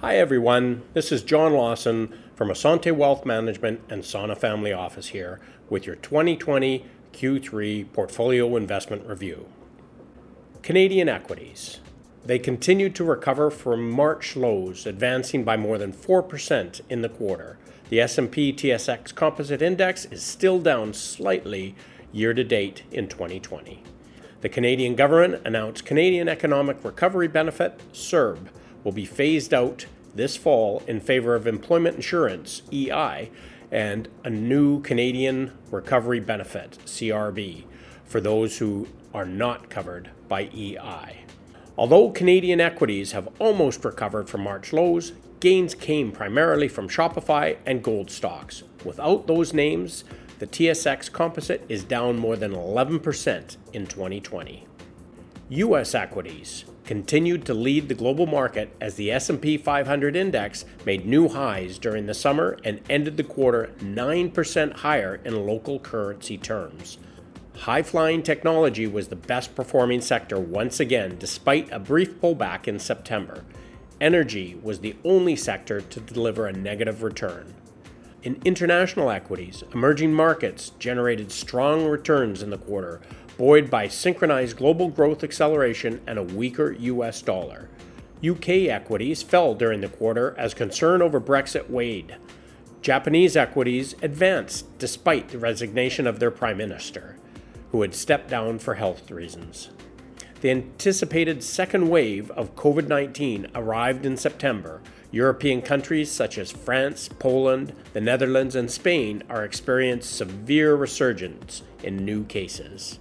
Hi, everyone. This is John Lawson from Assante Wealth Management and Sana Family Office here with your 2020 Q3 Portfolio Investment Review. Canadian equities. They continued to recover from March lows, advancing by more than 4% in the quarter. The S&P TSX Composite Index is still down slightly year to date in 2020. The Canadian government announced Canadian Economic Recovery Benefit, CERB, will be phased out this fall in favor of employment insurance, EI, and a new Canadian Recovery Benefit, CRB, for those who are not covered by EI. Although Canadian equities have almost recovered from March lows, gains came primarily from Shopify and gold stocks. Without those names, the TSX Composite is down more than 11% in 2020. US equities continued to lead the global market as the S&P 500 index made new highs during the summer and ended the quarter 9% higher in local currency terms. High-flying technology was the best performing sector once again despite a brief pullback in September. Energy was the only sector to deliver a negative return. In international equities, emerging markets generated strong returns in the quarter, buoyed by synchronized global growth acceleration and a weaker US dollar. UK equities fell during the quarter as concern over Brexit waned. Japanese equities advanced despite the resignation of their prime minister, who had stepped down for health reasons. The anticipated second wave of COVID 19 arrived in September. European countries such as France, Poland, the Netherlands, and Spain are experiencing severe resurgence in new cases.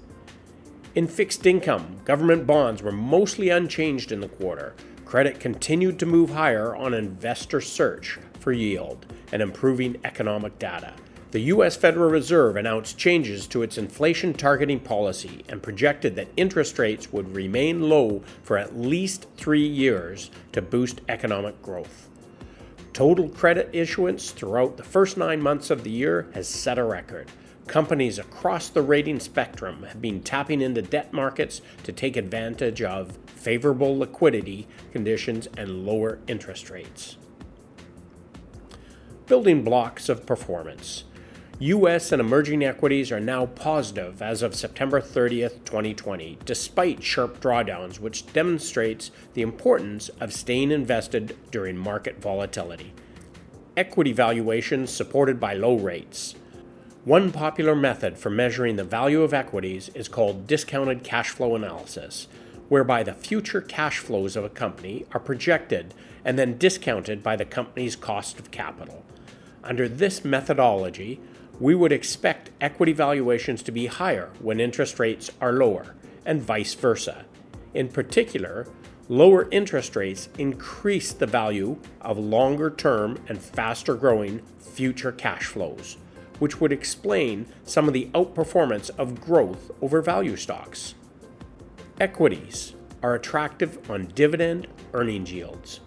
In fixed income, government bonds were mostly unchanged in the quarter. Credit continued to move higher on investor search for yield and improving economic data. The U.S. Federal Reserve announced changes to its inflation targeting policy and projected that interest rates would remain low for at least three years to boost economic growth. Total credit issuance throughout the first nine months of the year has set a record. Companies across the rating spectrum have been tapping into debt markets to take advantage of favorable liquidity conditions and lower interest rates. Building blocks of performance. U.S. and emerging equities are now positive as of September 30th, 2020, despite sharp drawdowns, which demonstrates the importance of staying invested during market volatility. Equity valuations supported by low rates. One popular method for measuring the value of equities is called discounted cash flow analysis, whereby the future cash flows of a company are projected and then discounted by the company's cost of capital. Under this methodology, we would expect equity valuations to be higher when interest rates are lower, and vice versa. In particular, lower interest rates increase the value of longer term and faster growing future cash flows which would explain some of the outperformance of growth over value stocks. Equities are attractive on dividend earnings yields.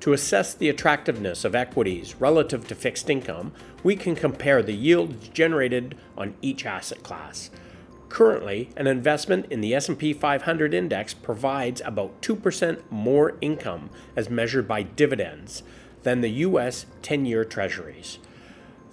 To assess the attractiveness of equities relative to fixed income, we can compare the yields generated on each asset class. Currently, an investment in the S&P 500 index provides about 2% more income as measured by dividends than the US 10-year treasuries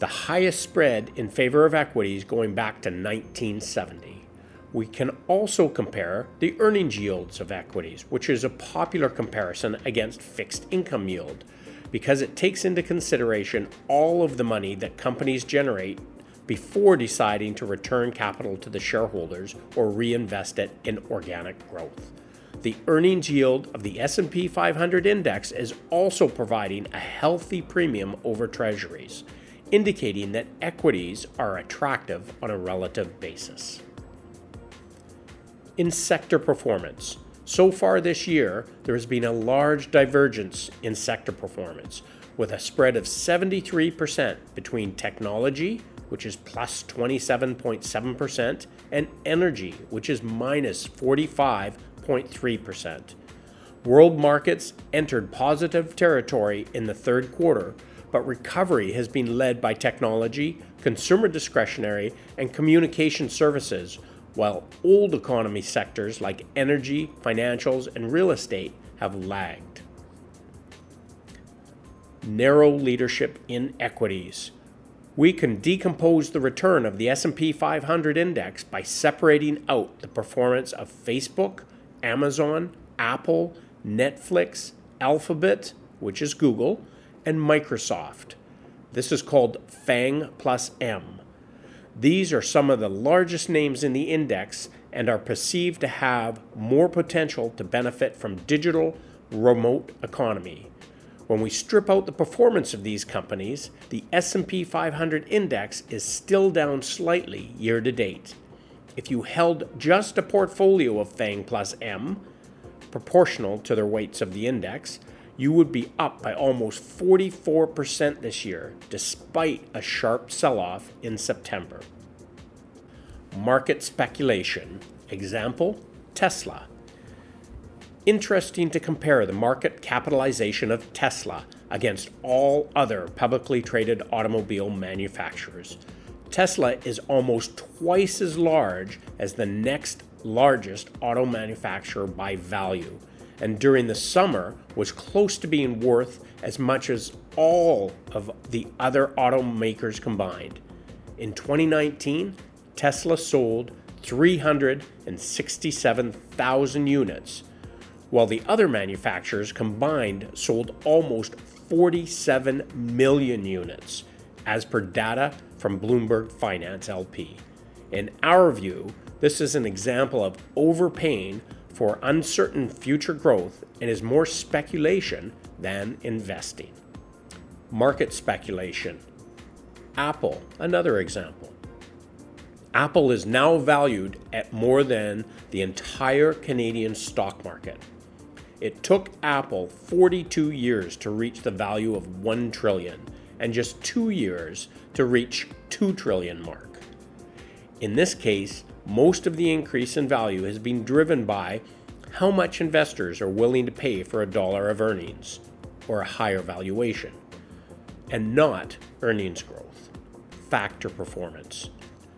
the highest spread in favor of equities going back to 1970. We can also compare the earnings yields of equities, which is a popular comparison against fixed income yield because it takes into consideration all of the money that companies generate before deciding to return capital to the shareholders or reinvest it in organic growth. The earnings yield of the S&P 500 index is also providing a healthy premium over treasuries indicating that equities are attractive on a relative basis. In sector performance, so far this year, there has been a large divergence in sector performance, with a spread of 73% between technology, which is plus 27.7%, and energy, which is minus 45.3%. World markets entered positive territory in the third quarter, but recovery has been led by technology, consumer discretionary, and communication services, while old economy sectors like energy, financials, and real estate have lagged. narrow leadership in equities. We can decompose the return of the S&P 500 index by separating out the performance of Facebook, Amazon, Apple, Netflix, Alphabet, which is Google, and Microsoft. This is called FANG plus M. These are some of the largest names in the index and are perceived to have more potential to benefit from digital remote economy. When we strip out the performance of these companies, the S&P 500 index is still down slightly year to date. If you held just a portfolio of FANG plus M, proportional to their weights of the index, you would be up by almost 44% this year, despite a sharp sell off in September. Market speculation. Example Tesla. Interesting to compare the market capitalization of Tesla against all other publicly traded automobile manufacturers. Tesla is almost twice as large as the next largest auto manufacturer by value, and during the summer was close to being worth as much as all of the other automakers combined. In 2019, Tesla sold 367,000 units while the other manufacturers combined sold almost 47 million units, as per data from Bloomberg Finance LP. In our view, this is an example of overpaying for uncertain future growth and is more speculation than investing. Market speculation. Apple, another example. Apple is now valued at more than the entire Canadian stock market. It took Apple 42 years to reach the value of 1 trillion and just 2 years to reach 2 trillion mark. In this case, most of the increase in value has been driven by how much investors are willing to pay for a dollar of earnings or a higher valuation, and not earnings growth, factor performance.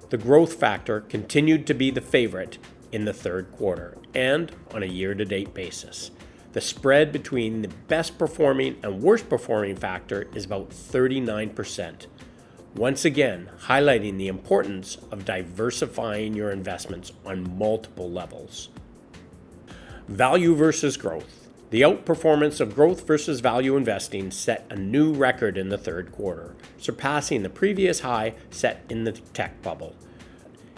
The growth factor continued to be the favorite in the third quarter and on a year to date basis. The spread between the best performing and worst performing factor is about 39%. Once again, highlighting the importance of diversifying your investments on multiple levels. Value versus growth. The outperformance of growth versus value investing set a new record in the third quarter, surpassing the previous high set in the tech bubble.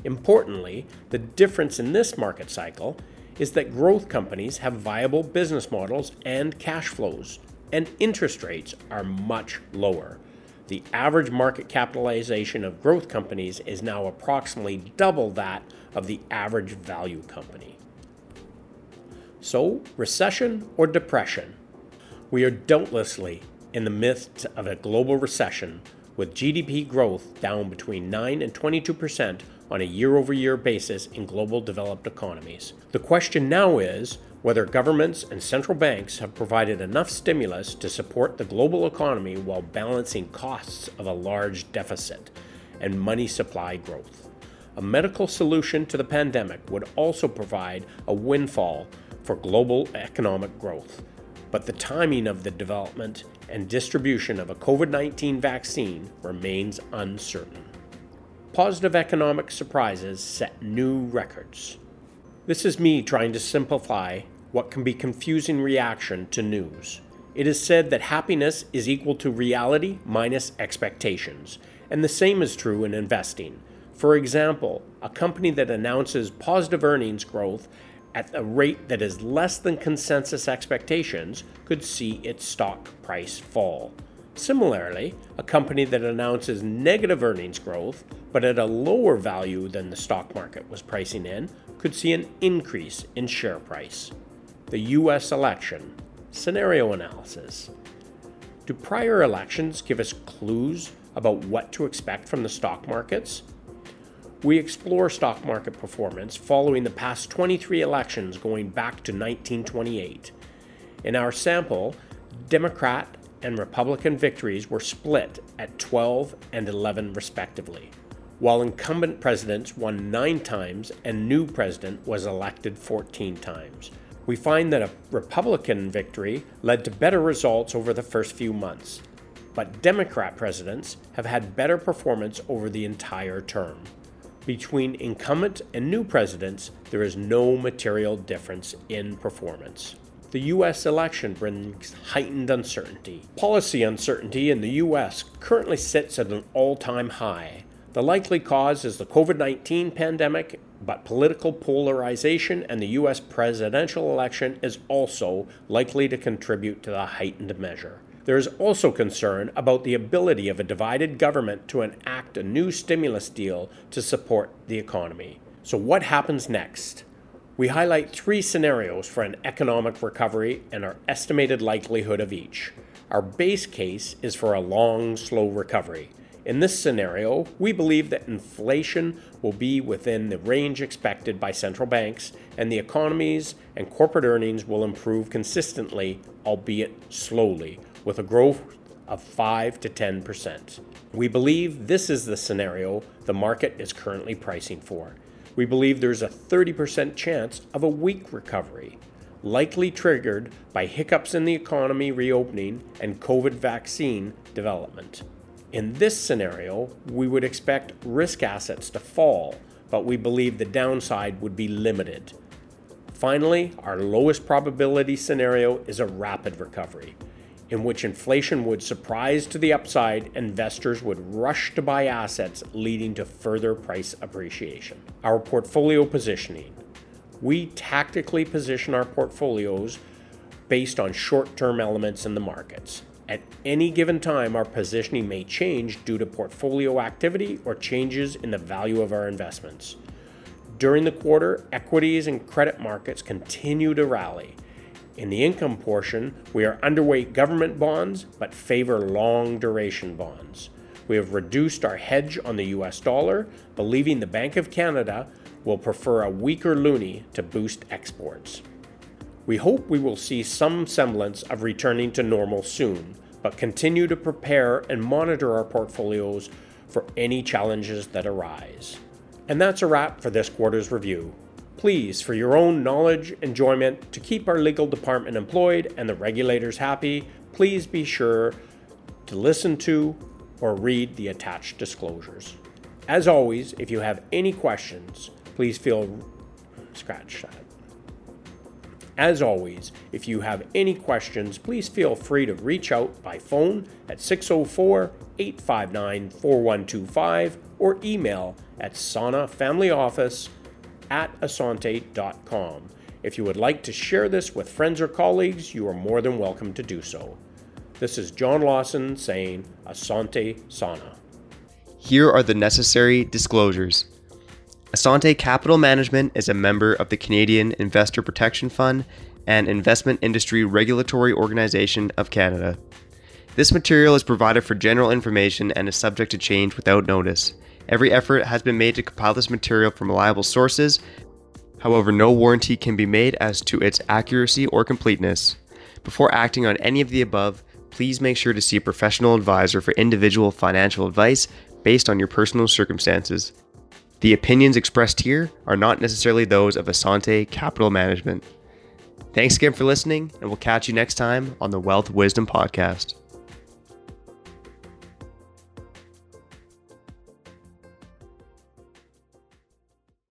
Importantly, the difference in this market cycle is that growth companies have viable business models and cash flows, and interest rates are much lower. The average market capitalization of growth companies is now approximately double that of the average value company. So, recession or depression? We are doubtlessly in the midst of a global recession with GDP growth down between 9 and 22 percent on a year over year basis in global developed economies. The question now is whether governments and central banks have provided enough stimulus to support the global economy while balancing costs of a large deficit and money supply growth. A medical solution to the pandemic would also provide a windfall for global economic growth, but the timing of the development and distribution of a COVID 19 vaccine remains uncertain positive economic surprises set new records. This is me trying to simplify what can be confusing reaction to news. It is said that happiness is equal to reality minus expectations, and the same is true in investing. For example, a company that announces positive earnings growth at a rate that is less than consensus expectations could see its stock price fall. Similarly, a company that announces negative earnings growth, but at a lower value than the stock market was pricing in, could see an increase in share price. The U.S. election scenario analysis. Do prior elections give us clues about what to expect from the stock markets? We explore stock market performance following the past 23 elections going back to 1928. In our sample, Democrat and Republican victories were split at 12 and 11 respectively, while incumbent presidents won nine times and new president was elected 14 times. We find that a Republican victory led to better results over the first few months. but Democrat presidents have had better performance over the entire term. Between incumbent and new presidents, there is no material difference in performance. The U.S. election brings heightened uncertainty. Policy uncertainty in the U.S. currently sits at an all time high. The likely cause is the COVID 19 pandemic, but political polarization and the U.S. presidential election is also likely to contribute to the heightened measure. There is also concern about the ability of a divided government to enact a new stimulus deal to support the economy. So, what happens next? We highlight three scenarios for an economic recovery and our estimated likelihood of each. Our base case is for a long, slow recovery. In this scenario, we believe that inflation will be within the range expected by central banks, and the economies and corporate earnings will improve consistently, albeit slowly, with a growth of 5 to 10%. We believe this is the scenario the market is currently pricing for. We believe there's a 30% chance of a weak recovery, likely triggered by hiccups in the economy reopening and COVID vaccine development. In this scenario, we would expect risk assets to fall, but we believe the downside would be limited. Finally, our lowest probability scenario is a rapid recovery in which inflation would surprise to the upside, investors would rush to buy assets, leading to further price appreciation. Our portfolio positioning. We tactically position our portfolios based on short term elements in the markets. At any given time, our positioning may change due to portfolio activity or changes in the value of our investments. During the quarter, equities and credit markets continue to rally. In the income portion, we are underweight government bonds but favor long duration bonds. We have reduced our hedge on the US dollar, believing the Bank of Canada will prefer a weaker loonie to boost exports. We hope we will see some semblance of returning to normal soon, but continue to prepare and monitor our portfolios for any challenges that arise. And that's a wrap for this quarter's review. Please, for your own knowledge enjoyment, to keep our legal department employed and the regulators happy, please be sure to listen to or read the attached disclosures. As always, if you have any questions, please feel scratch that. As always, if you have any questions, please feel free to reach out by phone at 604 859 4125 or email at sanafamilyoffice at assante.com. If you would like to share this with friends or colleagues, you are more than welcome to do so. This is John Lawson saying Asante Sana. Here are the necessary disclosures. Assante Capital Management is a member of the Canadian Investor Protection Fund and Investment Industry Regulatory Organization of Canada. This material is provided for general information and is subject to change without notice. Every effort has been made to compile this material from reliable sources. However, no warranty can be made as to its accuracy or completeness. Before acting on any of the above, please make sure to see a professional advisor for individual financial advice based on your personal circumstances. The opinions expressed here are not necessarily those of Assante Capital Management. Thanks again for listening, and we'll catch you next time on the Wealth Wisdom Podcast.